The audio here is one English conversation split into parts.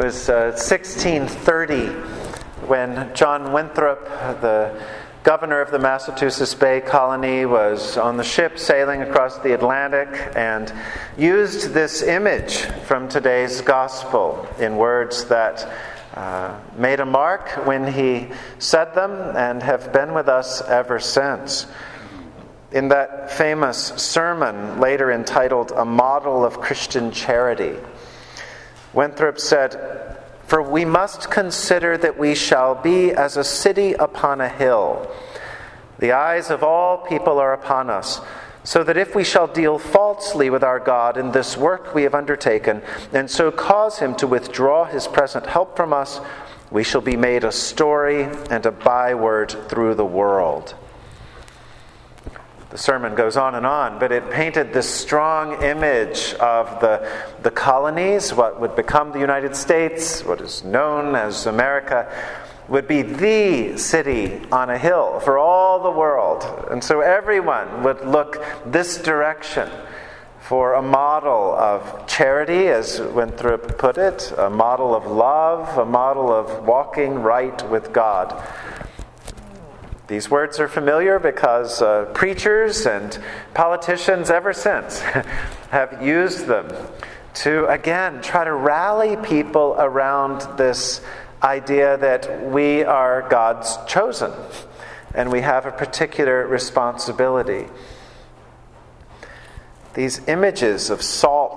Was uh, 1630 when John Winthrop, the governor of the Massachusetts Bay Colony, was on the ship sailing across the Atlantic and used this image from today's gospel in words that uh, made a mark when he said them and have been with us ever since. In that famous sermon, later entitled A Model of Christian Charity, Winthrop said, For we must consider that we shall be as a city upon a hill. The eyes of all people are upon us, so that if we shall deal falsely with our God in this work we have undertaken, and so cause him to withdraw his present help from us, we shall be made a story and a byword through the world. The sermon goes on and on, but it painted this strong image of the, the colonies, what would become the United States, what is known as America, would be the city on a hill for all the world. And so everyone would look this direction for a model of charity, as Winthrop put it, a model of love, a model of walking right with God. These words are familiar because uh, preachers and politicians ever since have used them to, again, try to rally people around this idea that we are God's chosen and we have a particular responsibility. These images of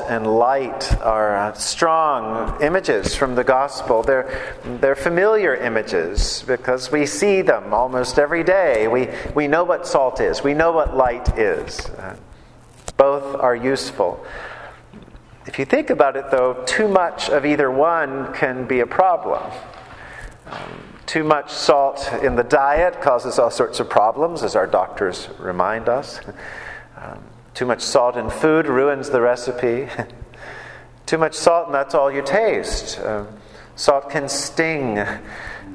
and light are uh, strong images from the gospel. They're, they're familiar images because we see them almost every day. We, we know what salt is, we know what light is. Uh, both are useful. If you think about it, though, too much of either one can be a problem. Um, too much salt in the diet causes all sorts of problems, as our doctors remind us. Um, too much salt in food ruins the recipe. Too much salt, and that's all you taste. Um, salt can sting.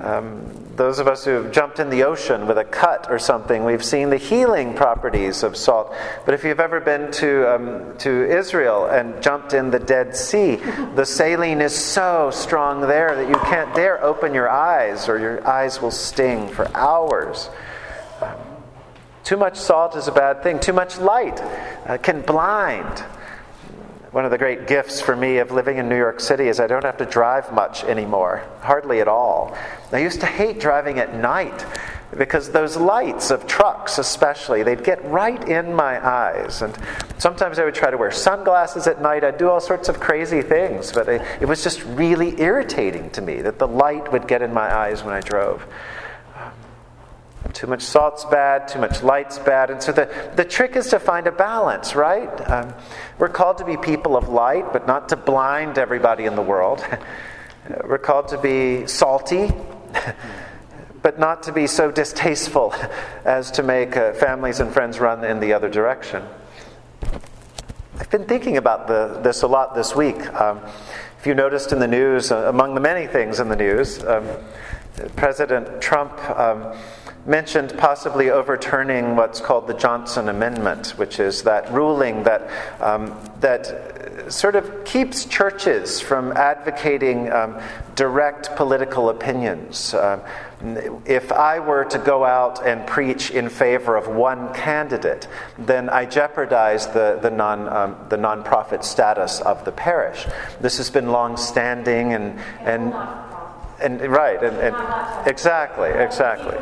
Um, those of us who have jumped in the ocean with a cut or something, we've seen the healing properties of salt. But if you've ever been to, um, to Israel and jumped in the Dead Sea, the saline is so strong there that you can't dare open your eyes, or your eyes will sting for hours. Too much salt is a bad thing. Too much light uh, can blind. One of the great gifts for me of living in New York City is I don't have to drive much anymore, hardly at all. I used to hate driving at night because those lights of trucks, especially, they'd get right in my eyes. And sometimes I would try to wear sunglasses at night. I'd do all sorts of crazy things, but it, it was just really irritating to me that the light would get in my eyes when I drove. Too much salt's bad, too much light's bad. And so the, the trick is to find a balance, right? Um, we're called to be people of light, but not to blind everybody in the world. we're called to be salty, but not to be so distasteful as to make uh, families and friends run in the other direction. I've been thinking about the, this a lot this week. Um, if you noticed in the news, uh, among the many things in the news, um, President Trump um, mentioned possibly overturning what's called the Johnson Amendment, which is that ruling that, um, that sort of keeps churches from advocating um, direct political opinions. Um, if I were to go out and preach in favor of one candidate, then I jeopardize the, the, non, um, the nonprofit status of the parish. This has been long standing and, and and right, and, and exactly, exactly.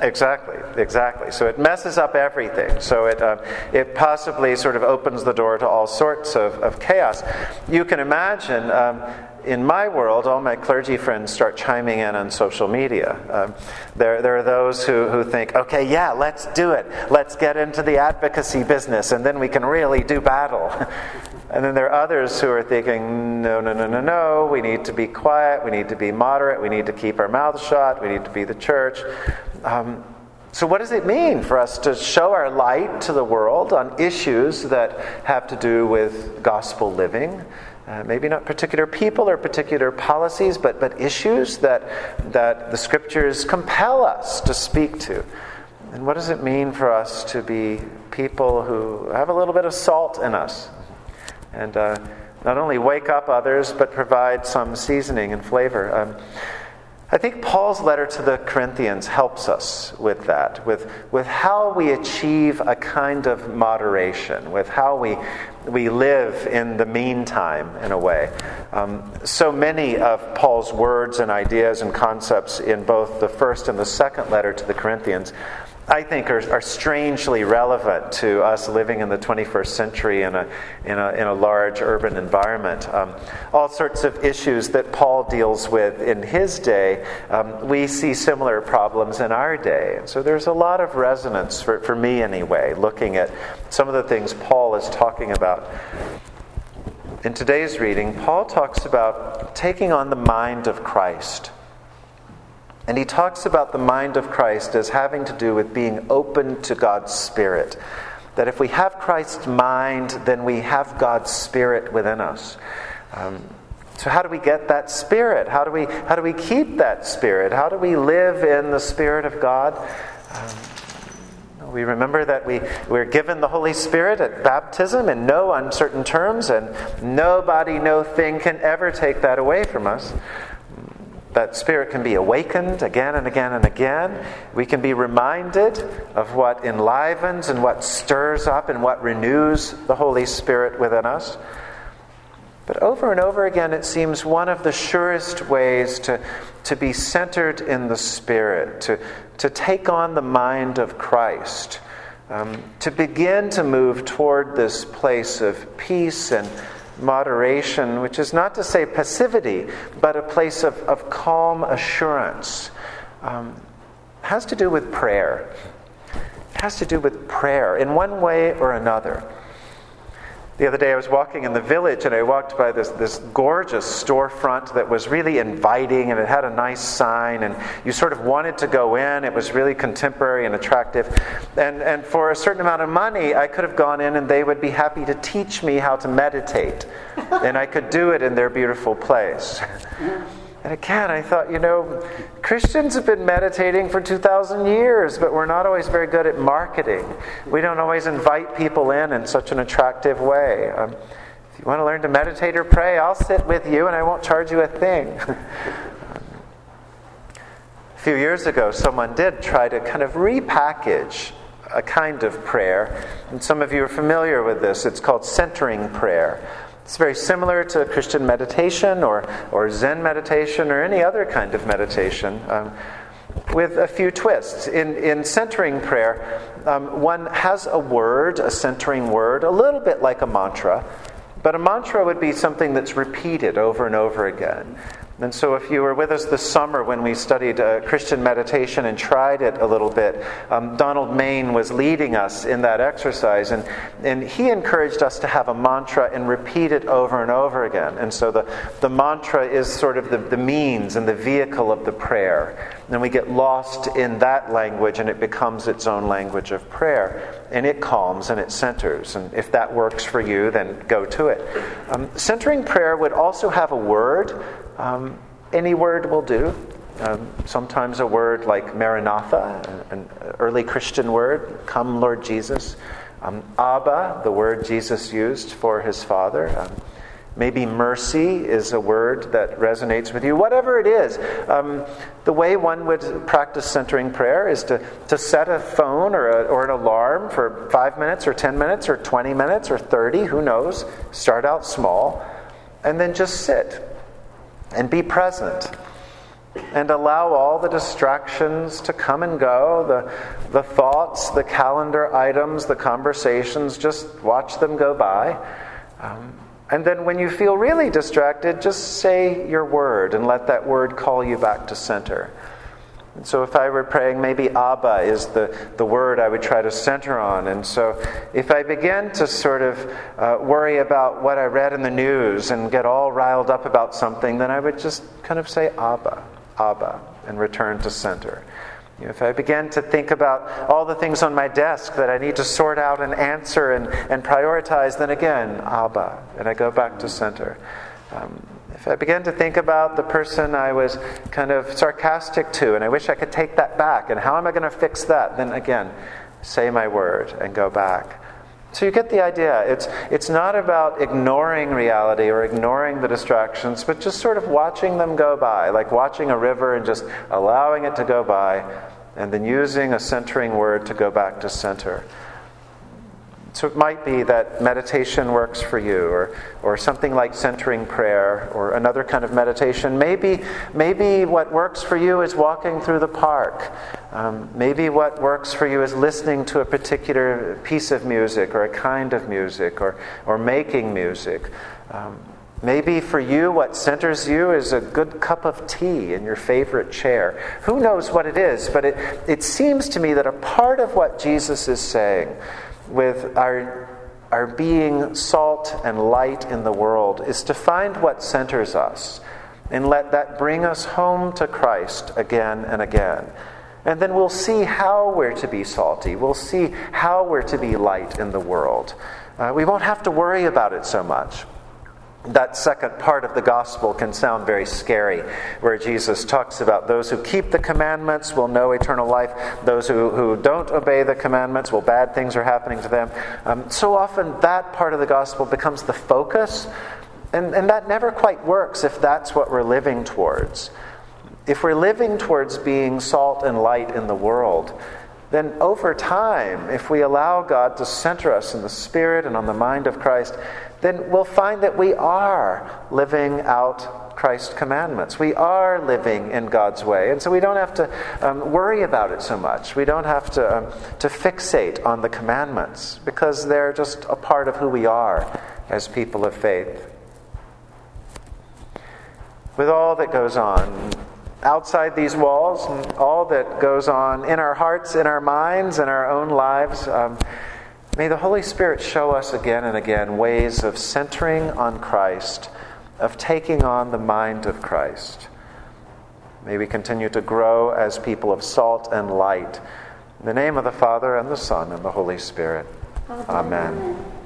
Exactly, exactly. So it messes up everything. So it, uh, it possibly sort of opens the door to all sorts of, of chaos. You can imagine, um, in my world, all my clergy friends start chiming in on social media. Um, there, there are those who, who think, okay, yeah, let's do it. Let's get into the advocacy business, and then we can really do battle. And then there are others who are thinking, no, no, no, no, no, we need to be quiet, we need to be moderate, we need to keep our mouths shut, we need to be the church. Um, so, what does it mean for us to show our light to the world on issues that have to do with gospel living? Uh, maybe not particular people or particular policies, but, but issues that, that the scriptures compel us to speak to. And what does it mean for us to be people who have a little bit of salt in us? and uh, not only wake up others, but provide some seasoning and flavor. Um, I think Paul's letter to the Corinthians helps us with that, with, with how we achieve a kind of moderation, with how we, we live in the meantime, in a way. Um, so many of Paul's words and ideas and concepts in both the first and the second letter to the Corinthians I think are, are, strangely relevant to us living in the 21st century in a, in a, in a large urban environment. Um, all sorts of issues that Paul deals with in his day, um, we see similar problems in our day. And so there's a lot of resonance, for, for me anyway, looking at some of the things Paul is talking about. In today's reading, Paul talks about taking on the mind of Christ. And he talks about the mind of Christ as having to do with being open to God's Spirit. That if we have Christ's mind, then we have God's Spirit within us. Um, so how do we get that spirit? How do we how do we keep that spirit? How do we live in the spirit of God? Um, we remember that we, we're given the Holy Spirit at baptism in no uncertain terms, and nobody, no thing can ever take that away from us. That spirit can be awakened again and again and again. We can be reminded of what enlivens and what stirs up and what renews the Holy Spirit within us. But over and over again, it seems one of the surest ways to, to be centered in the Spirit, to, to take on the mind of Christ, um, to begin to move toward this place of peace and moderation, which is not to say passivity, but a place of, of calm assurance, um, has to do with prayer. It has to do with prayer in one way or another. The other day I was walking in the village and I walked by this, this gorgeous storefront that was really inviting and it had a nice sign and you sort of wanted to go in. It was really contemporary and attractive. And, and for a certain amount of money, I could have gone in and they would be happy to teach me how to meditate. and I could do it in their beautiful place. And again, I thought, you know, Christians have been meditating for 2,000 years, but we're not always very good at marketing. We don't always invite people in in such an attractive way. Um, if you want to learn to meditate or pray, I'll sit with you and I won't charge you a thing. a few years ago, someone did try to kind of repackage a kind of prayer, and some of you are familiar with this. It's called centering prayer. It's very similar to Christian meditation or, or Zen meditation or any other kind of meditation. Um, with a few twists. In, in centering prayer, um, one has a word, a centering word, a little bit like a mantra, but a mantra would be something that's repeated over and over again. And so, if you were with us this summer when we studied uh, Christian meditation and tried it a little bit, um, Donald Main was leading us in that exercise, and, and he encouraged us to have a mantra and repeat it over and over again. And so, the, the mantra is sort of the, the means and the vehicle of the prayer. And we get lost in that language, and it becomes its own language of prayer. And it calms and it centers. And if that works for you, then go to it. Um, centering prayer would also have a word. Um, any word will do. Um, sometimes a word like Maranatha, an early Christian word, come Lord Jesus. Um, Abba, the word Jesus used for his Father. Um, maybe mercy is a word that resonates with you. Whatever it is, um, the way one would practice centering prayer is to, to set a phone or, a, or an alarm for five minutes or 10 minutes or 20 minutes or 30, who knows. Start out small, and then just sit and be present and allow all the distractions to come and go the, the thoughts, the calendar items, the conversations, just watch them go by. Um, and then when you feel really distracted, just say your word and let that word call you back to center. So if I were praying, maybe Abba is the, the word I would try to center on. And so if I begin to sort of uh, worry about what I read in the news and get all riled up about something, then I would just kind of say Abba, Abba, and return to center. If I begin to think about all the things on my desk that I need to sort out and answer and, and prioritize, then again, Abba, and I go back to center. Um, if I begin to think about the person I was kind of sarcastic to, and I wish I could take that back, and how am I going to fix that, then again, say my word and go back. So you get the idea. It's, it's not about ignoring reality or ignoring the distractions, but just sort of watching them go by, like watching a river and just allowing it to go by, and then using a centering word to go back to center. So it might be that meditation works for you, or, or something like centering prayer, or another kind of meditation. Maybe, maybe what works for you is walking through the park. Um, maybe what works for you is listening to a particular piece of music, or a kind of music, or, or making music. Um, Maybe for you, what centers you is a good cup of tea in your favorite chair. Who knows what it is, but it, it seems to me that a part of what Jesus is saying with our, our being salt and light in the world is to find what centers us and let that bring us home to Christ again and again. And then we'll see how we're to be salty. We'll see how we're to be light in the world. Uh, we won't have to worry about it so much that second part of the gospel can sound very scary, where Jesus talks about those who keep the commandments will know eternal life, those who, who don't obey the commandments, well, bad things are happening to them. Um, so often that part of the gospel becomes the focus, and, and that never quite works if that's what we're living towards. If we're living towards being salt and light in the world, then over time, if we allow God to center us in the Spirit and on the mind of Christ, then we'll find that we are living out Christ's commandments. We are living in God's way. And so we don't have to um, worry about it so much. We don't have to, um, to fixate on the commandments because they're just a part of who we are as people of faith. With all that goes on outside these walls and all that goes on in our hearts, in our minds, in our own lives, um, May the Holy Spirit show us again and again ways of centering on Christ, of taking on the mind of Christ. May we continue to grow as people of salt and light. In the name of the Father, and the Son, and the Holy Spirit. Amen. Amen.